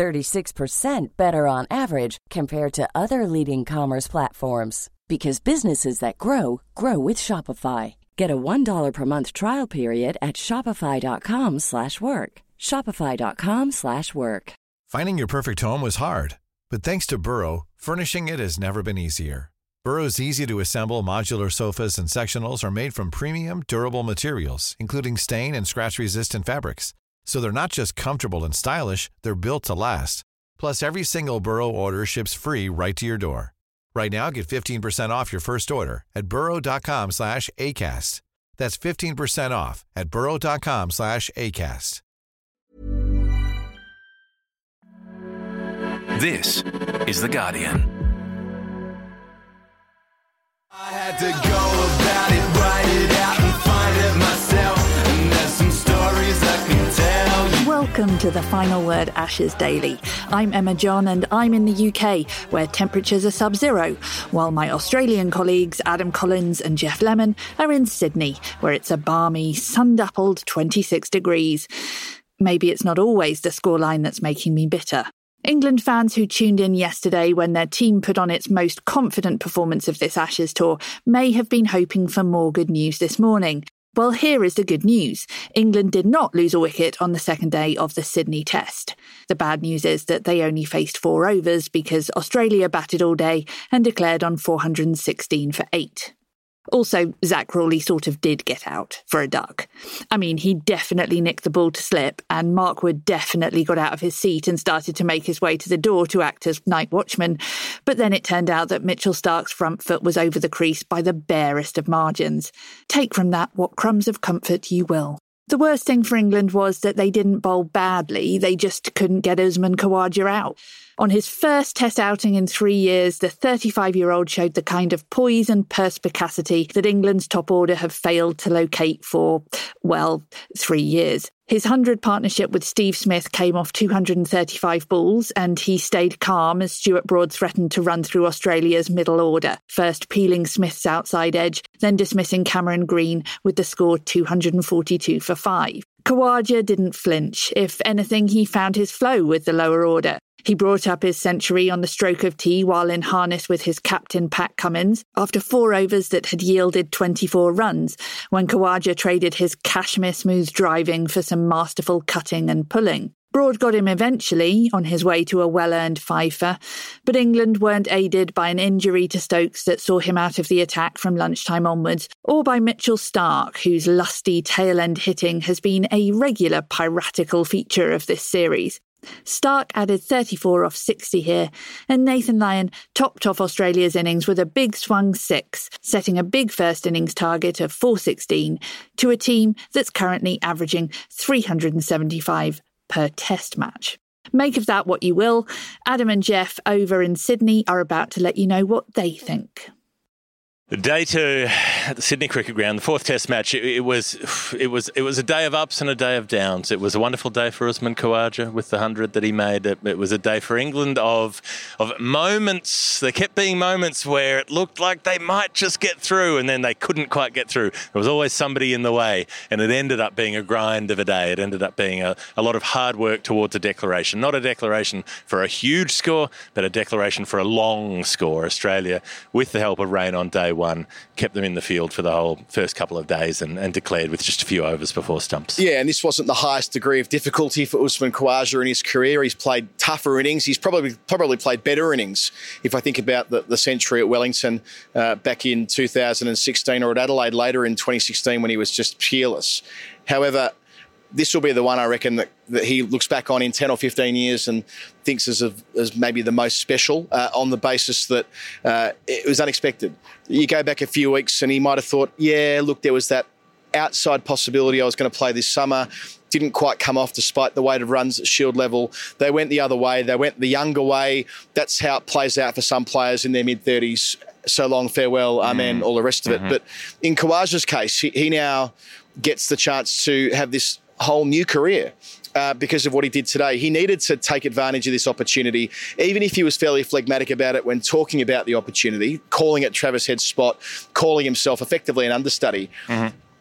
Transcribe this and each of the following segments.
36% better on average compared to other leading commerce platforms because businesses that grow grow with Shopify. Get a $1 per month trial period at shopify.com/work. shopify.com/work. Finding your perfect home was hard, but thanks to Burrow, furnishing it has never been easier. Burrow's easy to assemble modular sofas and sectionals are made from premium, durable materials, including stain and scratch-resistant fabrics. So they're not just comfortable and stylish, they're built to last. Plus, every single Burrow order ships free right to your door. Right now, get 15% off your first order at burrow.com slash ACAST. That's 15% off at burrow.com slash ACAST. This is The Guardian. I had to go about it, write it out, and find it myself. And there's some stories I can tell you. Welcome to the Final Word Ashes Daily. I'm Emma John and I'm in the UK where temperatures are sub zero, while my Australian colleagues Adam Collins and Geoff Lemon are in Sydney where it's a balmy, sun dappled 26 degrees. Maybe it's not always the scoreline that's making me bitter. England fans who tuned in yesterday when their team put on its most confident performance of this Ashes tour may have been hoping for more good news this morning. Well, here is the good news. England did not lose a wicket on the second day of the Sydney Test. The bad news is that they only faced four overs because Australia batted all day and declared on 416 for eight. Also, Zak Crawley sort of did get out for a duck. I mean, he definitely nicked the ball to slip, and Mark Wood definitely got out of his seat and started to make his way to the door to act as night watchman. But then it turned out that Mitchell Starc's front foot was over the crease by the barest of margins. Take from that what crumbs of comfort you will. The worst thing for England was that they didn't bowl badly, they just couldn't get Usman Khawaja out. On his first Test outing in three years, the 35 year old showed the kind of poise and perspicacity that England's top order have failed to locate for, well, three years. His 100 partnership with Steve Smith came off 235 balls, and he stayed calm as Stuart Broad threatened to run through Australia's middle order, first peeling Smith's outside edge, then dismissing Cameron Green with the score 242 for 5. Khawaja didn't flinch. If anything, he found his flow with the lower order. He brought up his century on the stroke of tea while in harness with his captain Pat Cummins after four overs that had yielded 24 runs, when Khawaja traded his cashmere smooth driving for some masterful cutting and pulling. Broad got him eventually on his way to a well earned fifer, but England weren't aided by an injury to Stokes that saw him out of the attack from lunchtime onwards, or by Mitchell Starc, whose lusty tail end hitting has been a regular piratical feature of this series. Starc added 34 off 60 here, and Nathan Lyon topped off Australia's innings with a big swung six, setting a big first innings target of 416 to a team that's currently averaging 375 per test match. Make of that what you will. Adam and Geoff over in Sydney are about to let you know what they think. Day two at the Sydney Cricket Ground, the fourth Test match. It, it, was, it was, it was a day of ups and a day of downs. It was a wonderful day for Usman Khawaja with the hundred that he made. It, it, was a day for England of, of moments. There kept being moments where it looked like they might just get through, and then they couldn't quite get through. There was always somebody in the way, and it ended up being a grind of a day. It ended up being a, a lot of hard work towards a declaration. Not a declaration for a huge score, but a declaration for a long score. Australia, with the help of rain on day one, kept them in the field for the whole first couple of days and, and, declared with just a few overs before stumps. Yeah, and this wasn't the highest degree of difficulty for Usman Khawaja in his career. He's played tougher innings. He's probably probably played better innings. If I think about the, the century at Wellington uh, back in 2016 or at Adelaide later in 2016 when he was just peerless. However, this will be the one I reckon that, that he looks back on in 10 or 15 years and thinks is, of, as maybe the most special uh, on the basis that uh, it was unexpected. You go back a few weeks and he might have thought, yeah, look, there was that outside possibility I was going to play this summer. didn't quite come off despite the weight of runs at Shield level. They went the other way. They went the younger way. That's how it plays out for some players in their mid 30s. So long, farewell, amen, all the rest of it. But in Khawaja's case, he, he now gets the chance to have this whole new career. Uh, because of what he did today. He needed to take advantage of this opportunity, even if he was fairly phlegmatic about it when talking about the opportunity, calling it Travis Head's spot, calling himself effectively an understudy.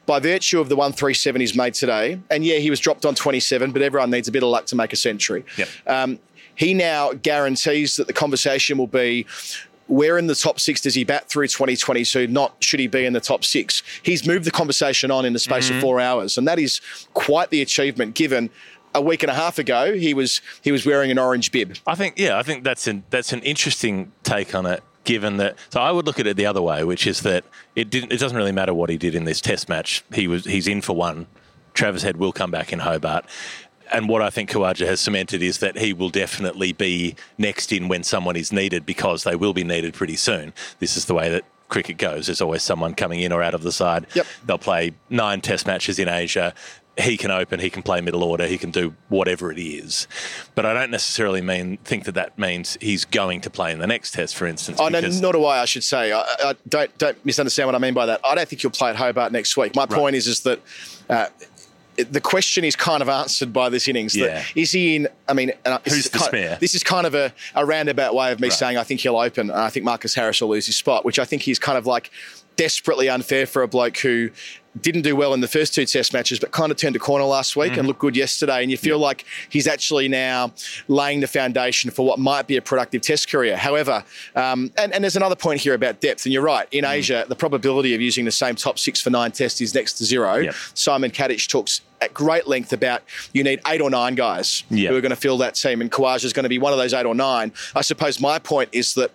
By virtue of the 137 he's made today, and yeah, he was dropped on 27, but everyone needs a bit of luck to make a century. Yep. Um, he now guarantees that the conversation will be where in the top six does he bat through 2022? Not should he be in the top six? He's moved the conversation on in the space of mm-hmm. four hours, and that is quite the achievement given. A week and a half ago, he was he was wearing an orange bib. I think, yeah, I think that's an that's an interesting take on it. Given that, so I would look at it the other way, which is that it didn't. It doesn't really matter what he did in this Test match. He was he's in for one. Travis Head will come back in Hobart. And what I think Khawaja has cemented is that he will definitely be next in when someone is needed because they will be needed pretty soon. This is the way that cricket goes. There's always someone coming in or out of the side. Yep. They'll play nine test matches in Asia. He can open, he can play middle order, he can do whatever it is. But I don't necessarily mean think that that means he's going to play in the next test, for instance. Oh no, because- nor do I. I should say. I, I don't don't misunderstand what I mean by that. I don't think he'll play at Hobart next week. My point is is that. Uh, the question is kind of answered by this innings. that Yeah. Is he in? I mean, Who's the kind, spare? This is kind of a, a roundabout way of me Right. saying I think he'll open. And I think Marcus Harris will lose his spot, which I think he's kind of like desperately unfair for a bloke who didn't do well in the first two test matches, but kind of turned a corner last week Mm-hmm. and looked good yesterday. And you feel like he's actually now laying the foundation for what might be a productive test career. However, um, and, and there's another point here about depth. And you're right, in Mm. Asia, the probability of using the same top six for nine tests is next to zero. Yep. Simon Katich talks at great length about you need eight or nine guys Yep. who are going to fill that team, and Khawaja is going to be one of those eight or nine. I suppose my point is that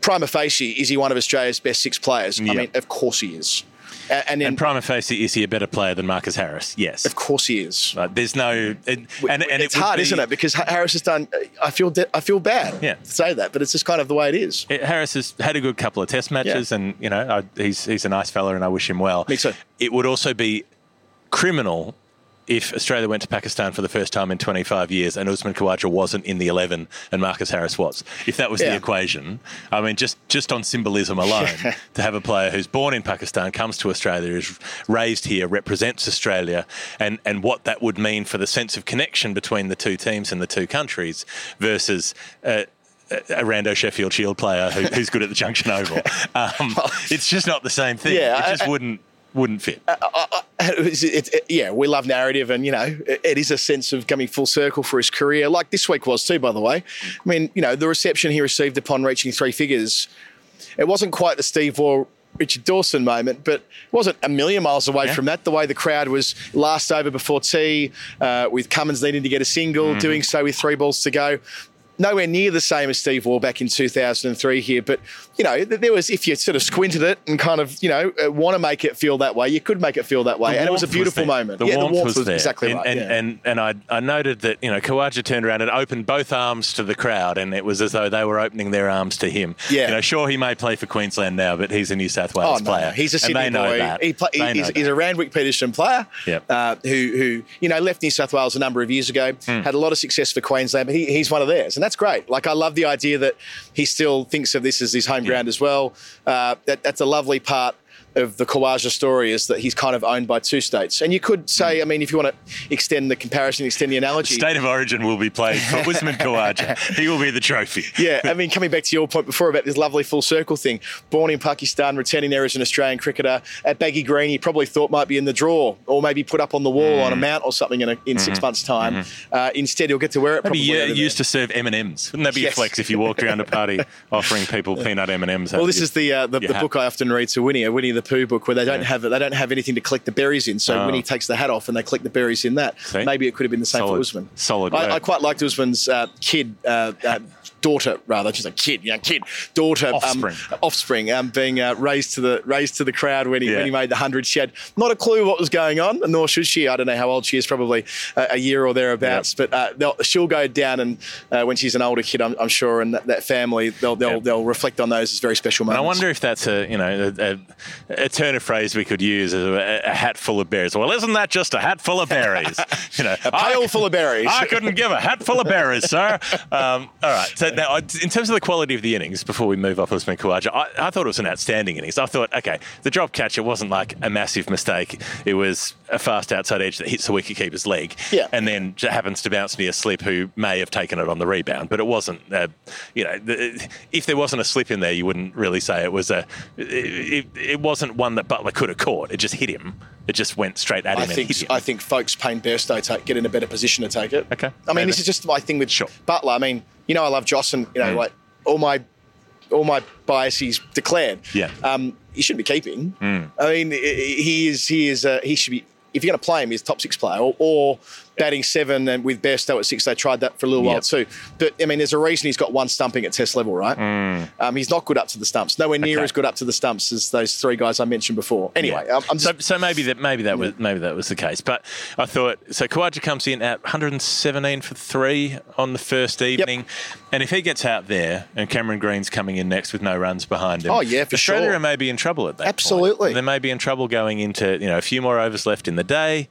prima facie, is he one of Australia's best six players? I mean, of course he is. A- And then, and prima facie, is he a better player than Marcus Harris? Yes. of course he is. Right, there's no, and, and, and it's it hard, be- isn't it? Because Harris has done. I feel. De- I feel bad. Yeah. To say that, but it's just kind of the way it is. It- Harris has had a good couple of test matches, Yeah. and you know I, he's he's a nice fella, and I wish him well. Me too. It would also be criminal if Australia went to Pakistan for the first time in 25 years and Usman Khawaja wasn't in the 11 and Marcus Harris was. If that was the equation, I mean, just just on symbolism alone, to have a player who's born in Pakistan, comes to Australia, is raised here, represents Australia, and, and what that would mean for the sense of connection between the two teams and the two countries versus. Uh, a Rando Sheffield Shield player who, who's good at the Junction Oval. Um, it's just not the same thing. Yeah, it just I- wouldn't wouldn't fit. It's- it's- it- yeah, we love narrative, and you know, it, it is a sense of coming full circle for his career, like this week was too. By the way, I mean, you know, the reception he received upon reaching three figures, it wasn't quite the Steve Waugh. Richard Dawson moment, but it wasn't a million miles away Yeah. from that. The way the crowd was last over before tea, uh, with Cummins needing to get a single, Mm-hmm. doing so with three balls to go. Nowhere near the same as Steve Waugh back in 2003 here, but you know, there was if you sort of squinted it and kind of you know uh, want to make it feel that way, you could make it feel that way, The and it was a beautiful there. moment. The yeah, warmth, the warmth was, there. exactly and, right. And, yeah. and, and I, I noted that, you know, Khawaja turned around and opened both arms to the crowd, and it was as though they were opening their arms to him. Yeah. You know, sure, he may play for Queensland now, but he's a New South Wales Oh no, player. he's a and Sydney they know boy. That. He play, They he's, he's a Randwick Petersham player Yep. uh, who, who you know left New South Wales a number of years ago. Hmm. Had a lot of success for Queensland, but he, he's one of theirs, and that's great. Like I love the idea that he still thinks of this as his home ground as well. Uh, that, that's a lovely part of the Khawaja story is that he's kind of owned by two states. And you could say, I mean, if you want to extend the comparison, extend the analogy. State of origin will be played for Usman Khawaja. He will be the trophy. Yeah, I mean, coming back to your point before about this lovely full circle thing, born in Pakistan, returning there as an Australian cricketer, at Baggy Green, he probably thought might be in the draw or maybe put up on the wall Mm. on a mount or something in, a, in six months' time. Uh, instead, he'll get to wear it. Mm-hmm. Maybe probably you used to serve M and M's. Wouldn't that be Yes. a flex if you walked around a party offering people peanut M and M's? Well, this is the uh, the, the book I often read to Winnie, Winnie the Pooh book, where they don't have they don't have anything to collect the berries in. So Oh. he takes the hat off and they collect the berries in that. See? Maybe it could have been the same Solid- for Usman. solid I. I quite liked Usman's uh, kid. Uh, uh, daughter rather, she's a kid, young kid, daughter, Offspring. um, offspring, um, being uh, raised to the raised to the crowd when he Yeah. when he made the hundred. She had not a clue what was going on, nor should she. I don't know how old she is, probably a, a year or thereabouts. But uh, she'll go down and uh, when she's an older kid, I'm, I'm sure, and that, that family they'll they'll, Yeah. they'll reflect on those as very special And moments. I wonder if that's a you know a, a, a turn of phrase we could use as a, a hat full of berries. Well, isn't that just a hat full of berries? you know, a pail full of berries. I couldn't give a hat full of berries, sir. Um, all right. So now, in terms of the quality of the innings, before we move off Usman Khawaja, I, I thought it was an outstanding innings. I thought, okay, the drop catch, it wasn't like a massive mistake. It was a fast outside edge that hits the wicketkeeper's leg, Yeah. and then happens to bounce near slip, who may have taken it on the rebound, but it wasn't. Uh, you know, the, if there wasn't a slip in there, you wouldn't really say it was a. It, it, it wasn't one that Buttler could have caught. It just hit him. It just went straight at him I think. I think Foakes Paine Bairstow take, get in a better position to take it. Okay. I mean, Maybe. this is just my thing with Sure. Buttler. I mean, you know, I love Joss, and you know, Mm. like all my all my biases declared. Yeah. Um, he shouldn't be keeping. Mm. I mean, he is he is uh, he should be. If you're going to play him, he's top six player, or, or batting seven, and with Bairstow at six, they tried that for a little while too. But I mean, there's a reason he's got one stumping at Test level, right? Um, he's not good up to the stumps. Nowhere near Mm. Okay. as good up to the stumps as those three guys I mentioned before. Anyway, Yeah. I'm, I'm just, so, so maybe that maybe that was maybe that was the case. But I thought so. Khawaja comes in at 117 for three on the first evening, and if he gets out there and Cameron Green's coming in next with no runs behind him, Oh, yeah, for Australia sure. may be in trouble at that. point. Absolutely. they may be in trouble going into you know a few more overs left in the day,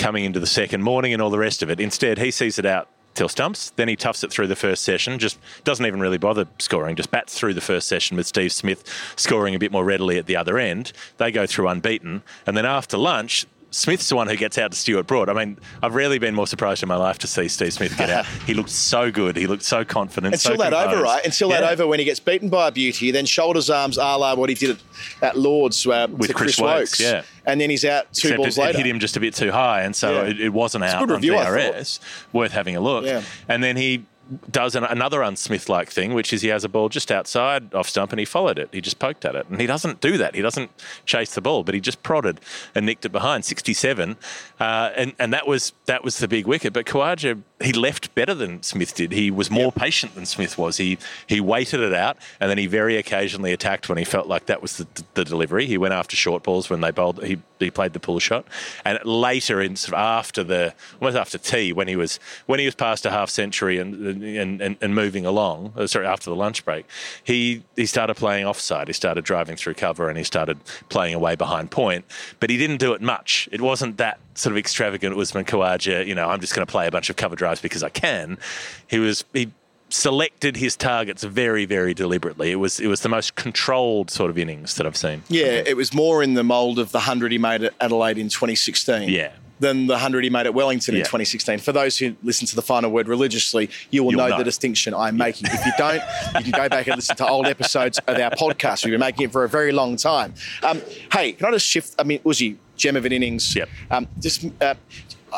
coming into the second morning, and all the rest of it. Instead, he sees it out. Till stumps, then he toughs it through the first session. Just doesn't even really bother scoring. Just bats through the first session with Steve Smith scoring a bit more readily at the other end. They go through unbeaten, and then after lunch, Smith's the one who gets out to Stuart Broad. I mean, I've rarely been more surprised in my life to see Steve Smith get out. he looked so good. He looked so confident. Until so that over, composed. right? Until that over when he gets beaten by a beauty, then shoulders arms a la what he did at, Lords uh, With Chris Chris, Woakes, Woakes. yeah. And then he's out two Except balls it, later. it hit him just a bit too high, and so Yeah. it, it wasn't It's out on review, I Worth having a look. Yeah. And then he does an, another unsmith-like thing, which is he has a ball just outside off stump, and he followed it. He just poked at it, and he doesn't do that. He doesn't chase the ball, but he just prodded and nicked it behind 67, uh, and and that was that was the big wicket. But Khawaja he left better than Smith did. He was more patient than Smith was. He he waited it out, and then he very occasionally attacked when he felt like that was the, the delivery. He went after short balls when they bowled. He he played the pull shot, and later in sort of after the almost after tea when he was when he was past a half century and and, and, and moving along. uh, Sorry, after the lunch break, he he started playing offside. He started driving through cover and he started playing away behind point, but he didn't do it much. It wasn't that sort of extravagant Usman Khawaja. You know, I'm just going to play a bunch of cover drives because I can. He was he selected his targets very very deliberately. It was it was the most controlled sort of innings that I've seen. yeah, it was more in the mould of the 100 he made at Adelaide in 2016. Yeah. Than the 100 he made at Wellington in 2016. For those who listen to the final word religiously, you will You'll know, know. the distinction I'm making. If you don't, you can go back and listen to old episodes of our podcast. We've been making it for a very long time. Um, hey, can I just shift? I mean, Uzi, gem of an innings. Yep. Um, just uh,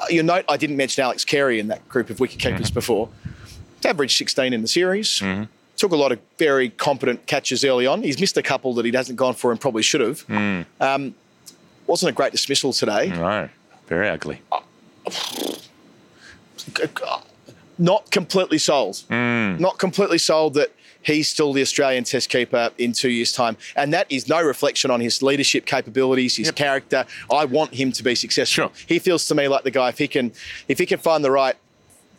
you'll note I didn't mention Alex Carey in that group of wicket keepers Mm-hmm. before. Averaged 16 in the series. Took a lot of very competent catches early on. He's missed a couple that he hasn't gone for and probably should have. Mm. Um, wasn't a great dismissal today. No, very ugly. Not completely sold. Mm. Not completely sold that he's still the Australian Test keeper in two years' time, and that is no reflection on his leadership capabilities, his character. I want him to be successful. Sure. He feels to me like the guy if he can, if he can find the right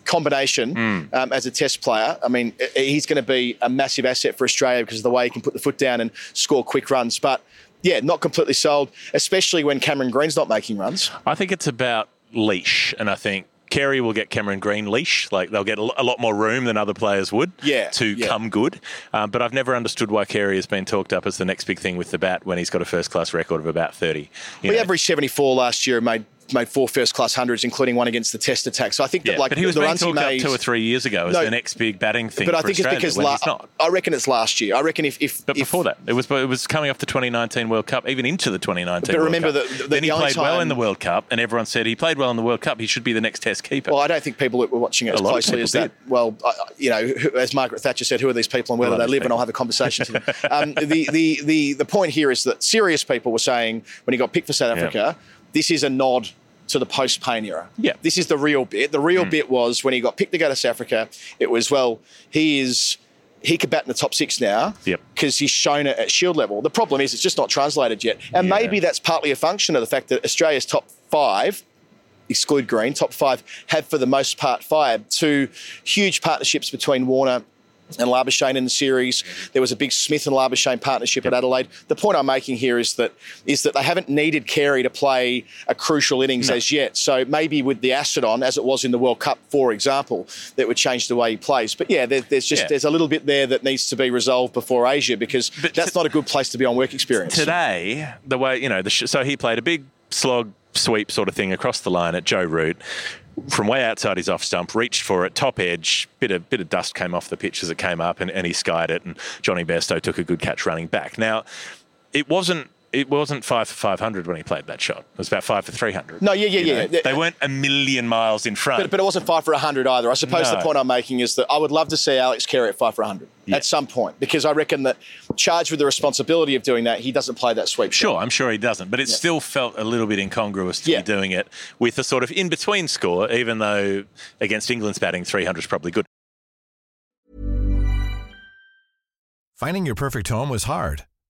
combination Mm. um, as a test player. I mean, he's going to be a massive asset for Australia because of the way he can put the foot down and score quick runs. But yeah, not completely sold, especially when Cameron Green's not making runs. I think it's about leash, and I think Carey will get Cameron Green leash. Like they'll get a lot more room than other players would Yeah, to yeah. come good. Um, but I've never understood why Carey has been talked up as the next big thing with the bat when he's got a first class record of about 30. You We know, averaged 74 last year and made made four first class hundreds, including one against the test attack. So I think yeah, that like but he was the being runs he talked up made. two or three years ago as No, the next big batting thing. but I think it's because la- not. I reckon it's last year. I reckon if if But if- before that, it was it was coming off the 2019 World Cup, even into the 2019. But World remember Cup. that- that then the he played well in the World Cup, and everyone said he played well in the World Cup. He should be the next Test keeper. Well, I don't think people that were watching it as A lot of closely people as that. Well, I, you know, who, as Margaret Thatcher said, who are these people and where do they live? And I'll have a conversation to them. Um, the, the, the, the point here is that serious people were saying when he got picked for South Yeah. This is a nod to the post Paine era. Yeah. This is the real bit. The real hmm. bit was when he got picked to go to South Africa, it was, well, he is he could bat in the top six now Yep. because he's shown it at shield level. The problem is it's just not translated yet. And Yeah. maybe that's partly a function of the fact that Australia's top five, exclude Green, top five, have for the most part fired. Two huge partnerships between Warner and Labuschagne in the series. There was a big Smith and Labuschagne partnership at Adelaide. The point I'm making here is that is that they haven't needed Carey to play a crucial innings as yet. So maybe with the acid on, as it was in the World Cup, for example, that would change the way he plays. But yeah, there, there's just Yeah. there's a little bit there that needs to be resolved before Asia because But that's to- not a good place to be on work experience. today, the way you know, the sh- so he played a big slog sweep sort of thing across the line at Joe Root. From way outside his off stump, reached for it, top edge, bit of bit of dust came off the pitch as it came up, and, and he skied it. And Johnny Bairstow took a good catch running back. Now, it wasn't it wasn't five for five hundred when he played that shot. It was about five for three hundred. No, yeah, yeah, yeah. They uh, weren't a million miles in front. But, but it wasn't five for 100 either. I suppose No. the point I'm making is that I would love to see Alex Carey at five for 100 Yeah. at some point because I reckon that charged with the responsibility of doing that, he doesn't play that sweep. shot. Sure, I'm sure he doesn't, but it still felt a little bit incongruous to Yeah. be doing it with a sort of in between score, even though against England's batting, 300 is probably good. Finding your perfect home was hard,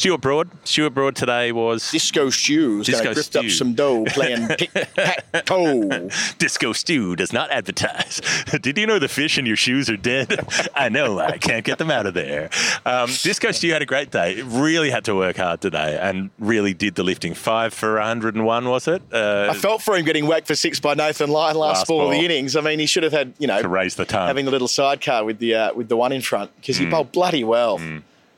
Stuart Broad. Stuart Broad today was Disco Stew Disco grift up Stew. some dough playing pick, pat, toe. Disco Stew does not advertise. Did you know the fish in your shoes are dead? I know. I can't get them out of there. Um, Disco Stew had a great day. It really had to work hard today and really did the lifting. Five for 101, was it? Uh, I felt for him getting whacked for six by Nathan Lyon last, Last ball, of the innings. I mean, he should have had, you know, to raise the tongue. having the little sidecar with the uh, with the one in front because Mm. he bowled bloody well.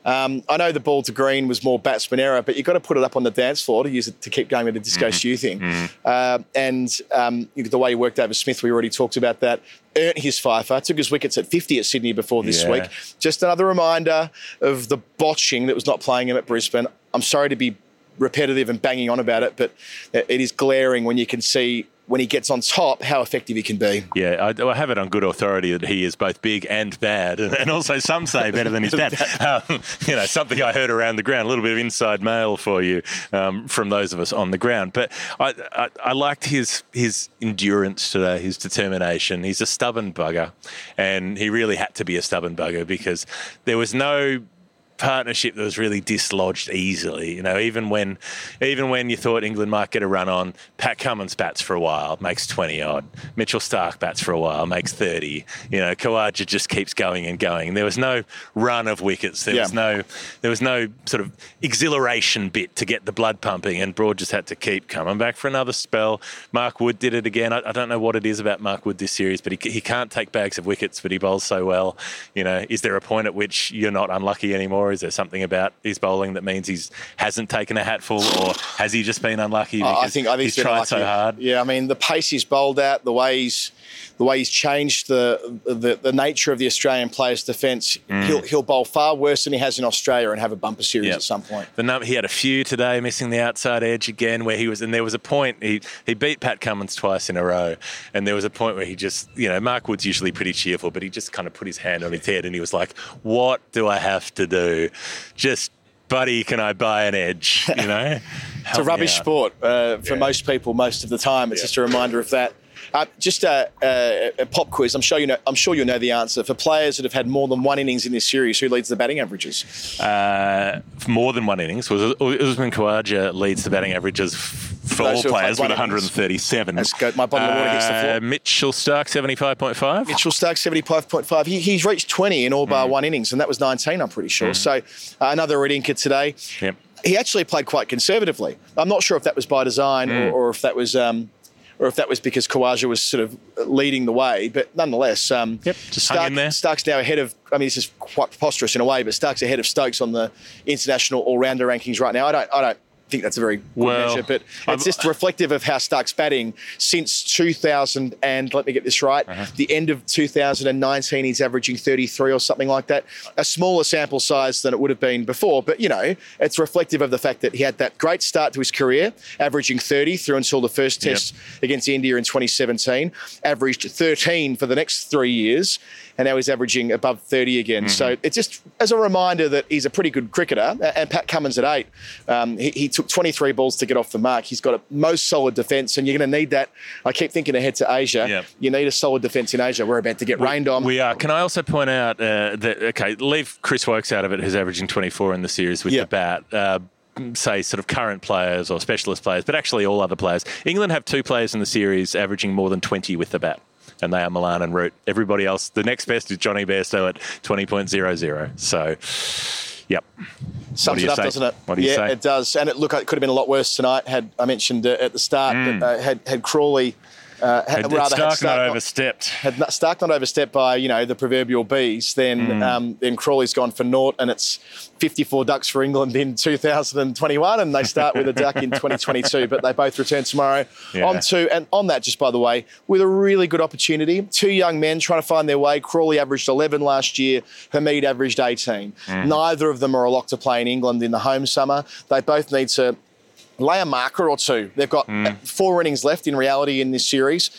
Um, I know the ball to green was more batsman error, but you've got to put it up on the dance floor to use it to keep going with the disco Mm-hmm. stew thing. Uh, and um, you- the way he worked over Smith, we already talked about that. Earned his fifer, took his wickets at 50 at Sydney before this Yeah. week. Just another reminder of the botching that was not playing him at Brisbane. I'm sorry to be repetitive and banging on about it, but it is glaring when you can see when he gets on top how effective he can be. Yeah, I, I have it on good authority that he is both big and bad, and, also some say better than his dad. Um, you know, something I heard around the ground, a little bit of inside mail for you um, from those of us on the ground. But I, I, I liked his his endurance today, his determination. He's a stubborn bugger, and he really had to be a stubborn bugger because there was no partnership that was really dislodged easily. You know, even when even when you thought England might get a run on, Pat Cummins bats for a while, makes 20 odd. Mitchell Starc bats for a while, makes 30. You know, Khawaja just keeps going and going. There was no run of wickets. There Yeah. was no there was no sort of exhilaration bit to get the blood pumping and Broad just had to keep coming back for another spell. Mark Wood did it again. I, I don't know what it is about Mark Wood this series, but he, he can't take bags of wickets, but he bowls so well. You know, is there a point at which you're not unlucky anymore? Is there something about his bowling that means he's hasn't taken a hatful, or has he just been unlucky? Oh, I think I think he's tried so hard. Yeah, I mean the pace he's bowled at, the way he's the way he's changed the the, the nature of the Australian players' defence. He'll he'll bowl far worse than he has in Australia and have a bumper series Mm. Yep. at some point. The num- he had a few today, missing the outside edge again, where he was, and there was a point he he beat Pat Cummins twice in a row, and there was a point where he just, you know, Mark Wood's usually pretty cheerful, but he just kind of put his hand on his head and he was like, "What do I have to do? Just." Buddy, can I buy an edge? You know, It's a rubbish sport uh, for Yeah. most people most of the time. It's Yeah. just a reminder of that. Uh, just a, a, a pop quiz. I'm sure you know. I'm sure you know the answer. For players that have had more than one innings in this series, who leads the batting averages? Uh, more than one innings was Usman Khawaja leads the batting averages for all players with 137. Let's go. My bottle of water hits the floor. Uh, Mitchell Starc, 75.5. Mitchell Starc, 75.5. He, he's reached 20 in all Mm. bar one innings, and that was 19, I'm pretty sure. So uh, another red inker today. Yep. He actually played quite conservatively. I'm not sure if that was by design Mm. or, or if that was. Um, or if that was because Khawaja was sort of leading the way, but nonetheless, um, Yep, just hung in there. Starc's now ahead of. I mean, this is quite preposterous in a way, but Starc's ahead of Stokes on the international all-rounder rankings right now. I don't, I don't think that's a very good Well, measure, but I'm- it's just reflective of how Starc's batting since 2000 and let me get this right, Uh-huh. the end of 2019, he's averaging 33 or something like that. A smaller sample size than it would have been before, but you know, it's reflective of the fact that he had that great start to his career, averaging 30 through until the first Yep. test against India in 2017, averaged 13 for the next three years. And now he's averaging above 30 again. So it's just as a reminder that he's a pretty good cricketer. And Pat Cummins at eight, um, he, he took 23 balls to get off the mark. He's got a most solid defence, and you're going to need that. I keep thinking ahead to Asia. You need a solid defence in Asia. We're about to get rained on. We are. Can I also point out uh, that, okay, leave Chris Woakes out of it, who's averaging 24 in the series with Yeah. the bat. Uh, say sort of current players or specialist players, but actually all other players. England have two players in the series averaging more than 20 with the bat. And they are Malan and Root. Everybody else, the next best is Johnny Bairstow at 20.00. So, yep. Sums do it up, say? doesn't it? What do you yeah, say? it does. And it look, it could have been a lot worse tonight. Had I mentioned uh, at the start, but, uh, had had Crawley. Uh, had, Had, rather Starc had Starc not not- overstepped. had Starc not overstepped by you know the proverbial bees, then Mm. um, then Crawley's gone for naught, and it's 54 ducks for England in 2021, and they start with a duck in 2022. But they both return tomorrow. Yeah. On to and on that, just by the way, with a really good opportunity. Two young men trying to find their way. Crawley averaged 11 last year. Hameed averaged 18. Mm. Neither of them are a lock to play in England in the home summer. They both need to lay a marker or two. They've got Mm. four innings left in reality in this series.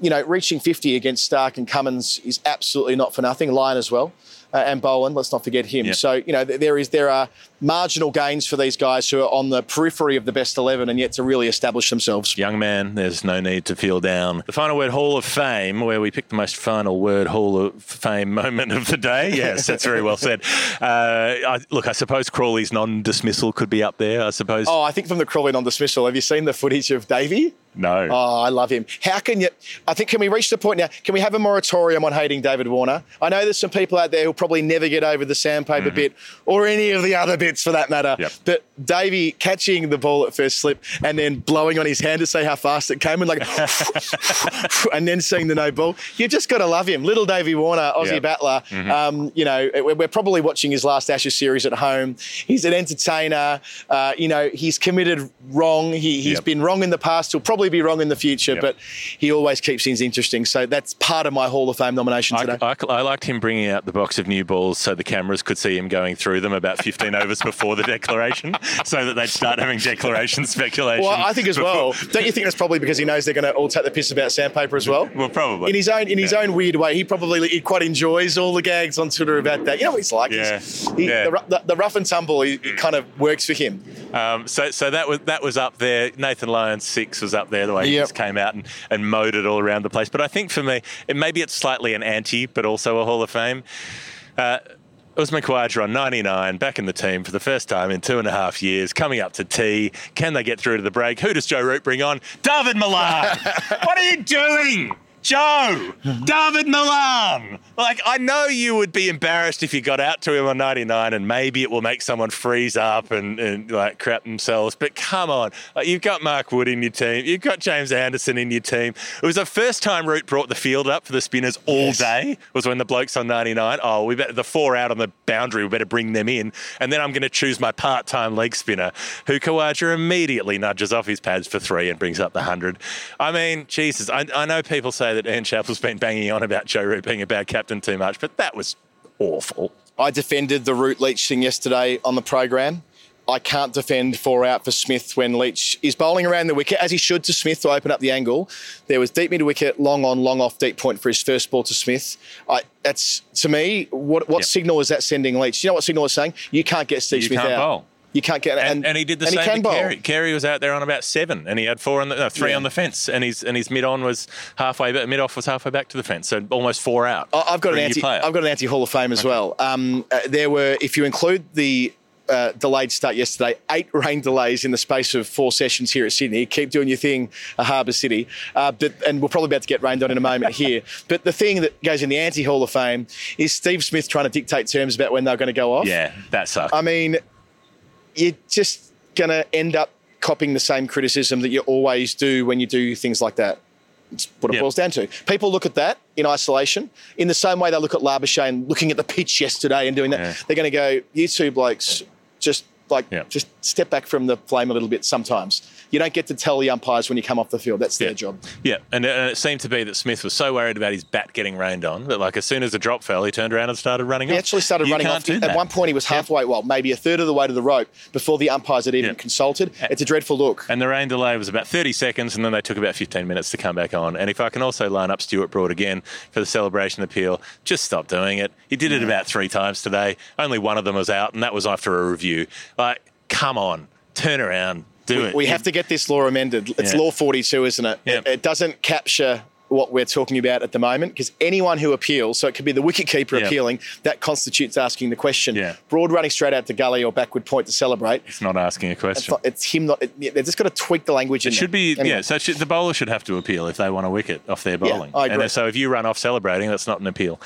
You know, reaching 50 against Starc and Cummins is absolutely not for nothing. Lyon as well. Uh, and Boland, let's not forget him. Yep. So you know there is there are marginal gains for these guys who are on the periphery of the best eleven and yet to really establish themselves. Young man, there's no need to feel down. The final word Hall of Fame, where we pick the most final word Hall of Fame moment of the day. Yes, that's very well said. Uh, I, look, I suppose Crawley's non dismissal could be up there. I suppose. Oh, I think from the Crawley on dismissal, have you seen the footage of Davey? No. Oh, I love him. How can you? I think can we reach the point now? Can we have a moratorium on hating David Warner? I know there's some people out there who'll probably never get over the sandpaper bit or any of the other bits for that matter. Mm-hmm. Yep. But Davey catching the ball at first slip and then blowing on his hand to say how fast it came and like, and then seeing the no ball. You just got to love him, little Davey Warner, Aussie Yep. battler. Mm-hmm. Um, you know, we're probably watching his last Ashes series at home. He's an entertainer. Uh, you know, he's committed wrong. He, he's Yep. been wrong in the past. He'll probably be wrong in the future, Yep. but he always keeps things interesting. So that's part of my Hall of Fame nomination I, today. I, I liked him bringing out the box of new balls so the cameras could see him going through them about 15 overs before the declaration, so that they'd start having declaration speculation. well, I think as before- well. Don't you think that's probably because he knows they're going to all take the piss about sandpaper as well? Well, probably. In his own in his Yeah. own weird way, he probably he quite enjoys all the gags on Twitter about that. You know what he's like? Yeah. He's, he, Yeah. The, the, the rough and tumble, he, it kind of works for him. Um, so, so that was that was up there. Nathan Lyon's six was up there. The way he just came out and, and mowed it all around the place. But I think for me, it, maybe it's slightly an anti, but also a Hall of Fame. Uh, Usman Khawaja on 99, back in the team for the first time in two and a half years, coming up to tea. Can they get through to the break? Who does Joe Root bring on? Dawid Malan! what are you doing? Joe, Dawid Malan. Like, I know you would be embarrassed if you got out to him on 99 and maybe it will make someone freeze up and, and like crap themselves. But come on. Like, you've got Mark Wood in your team. You've got James Anderson in your team. It was the first time Root brought the field up for the spinners all day was when the blokes on 99. Oh, we better, the four out on the boundary, we better bring them in. And then I'm going to choose my part-time leg spinner who Khawaja immediately nudges off his pads for three and brings up the 100. I mean, Jesus, I, I know people say that Ian Chappell's been banging on about Joe Root being a bad captain too much, but that was awful. I defended the Root Leach thing yesterday on the program. I can't defend four out for Smith when Leach is bowling around the wicket, as he should to Smith to open up the angle. There was deep mid wicket, long on, long off, deep point for his first ball to Smith. I, that's, to me, what, what Yep. signal is that sending Leach? You know what signal is saying? You can't get Steve You Smith can't out. bowl. You can't get And, and, he did the same he can to bowl. Carey. Carey was out there on about seven, and he had four on the no, three Yeah. on the fence, and his and his mid on was halfway, mid off was halfway back to the fence, so almost four out. I've got an anti. I've got an anti Hall of Fame as well. Um, uh, there were, if you include the uh, delayed start yesterday. Eight rain delays in the space of four sessions here at Sydney. Keep doing your thing, uh, Harbour City. Uh, but, and we're probably about to get rained on in a moment here. But the thing that goes in the anti Hall of Fame is Steve Smith trying to dictate terms about when they're going to go off. Yeah, that sucks. I mean, you're just going to end up copying the same criticism that you always do when you do things like that. It's what it Yep. boils down to. People look at that in isolation in the same way they look at Labuschagne looking at the pitch yesterday and doing that. Yeah. They're going to go, you two blokes, just like, Yeah. just step back from the flame a little bit sometimes. You don't get to tell the umpires when you come off the field. That's Yeah. their job. Yeah, and, uh, and it seemed to be that Smith was so worried about his bat getting rained on that, like, as soon as the drop fell, he turned around and started running off. He off. actually started You running can't off. At that. one point, he was halfway, well, maybe a third of the way to the rope before the umpires had even Yeah. consulted. It's a dreadful look. And the rain delay was about 30 seconds, and then they took about 15 minutes to come back on. And if I can also line up Stuart Broad again for the celebration appeal, just stop doing it. He did it about three times today. Only one of them was out, and that was after a review. Like, come on, turn around, do we, it. we have to get this law amended. It's Yeah. law 42, isn't it? Yeah. it? It doesn't capture what we're talking about at the moment because anyone who appeals, so it could be the wicketkeeper Yeah. appealing, that constitutes asking the question. Yeah. Broad running straight out to gully or backward point to celebrate. It's not asking a question. not- it's him not. It, they've just got to tweak the language. It should there. be, Anyway. yeah. So should, the bowler should have to appeal if they want a wicket off their bowling. I And agree. then- so if you run off celebrating, that's not an appeal.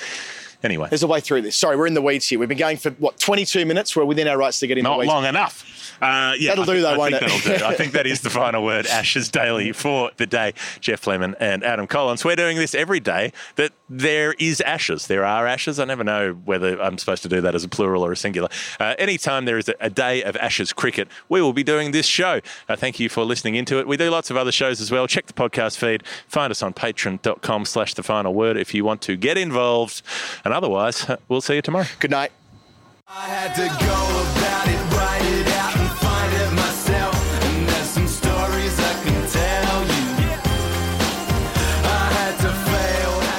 Anyway, There's a way through this. Sorry, we're in the weeds here. We've been going for what 22 minutes. We're within our rights to get in the not weeds. long enough. Uh, yeah, That'll I do think- though, I won't think it? That'll do. I think that is the final word. Ashes Daily for the day. Geoff Lemon and Adam Collins. We're doing this every day. That there is ashes. There are ashes. I never know whether I'm supposed to do that as a plural or a singular. Uh, anytime there is a, a day of Ashes cricket, we will be doing this show. Uh, thank you for listening into it. We do lots of other shows as well. Check the podcast feed. Find us on patreon.com slash the final word if you want to get involved. And otherwise, we'll see you tomorrow. Good night.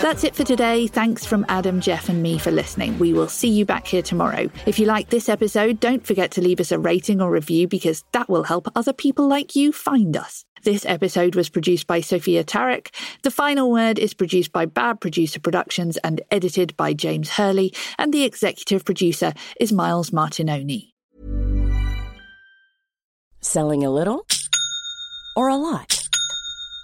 That's it for today. Thanks from Adam, Geoff, and me for listening. We will see you back here tomorrow. If you like this episode, don't forget to leave us a rating or review because that will help other people like you find us. This episode was produced by Sophia Tarek. The final word is produced by Bad Producer Productions and edited by James Hurley, and the executive producer is Miles Martignoni. Selling a little or a lot?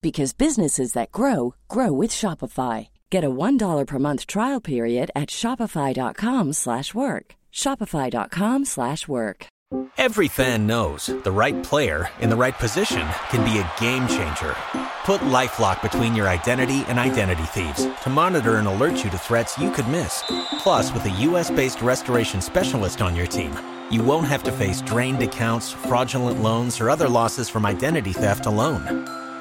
because businesses that grow grow with Shopify. Get a $1 per month trial period at shopify.com/work. shopify.com/work. Every fan knows the right player in the right position can be a game changer. Put LifeLock between your identity and identity thieves to monitor and alert you to threats you could miss. Plus, with a US-based restoration specialist on your team, you won't have to face drained accounts, fraudulent loans, or other losses from identity theft alone.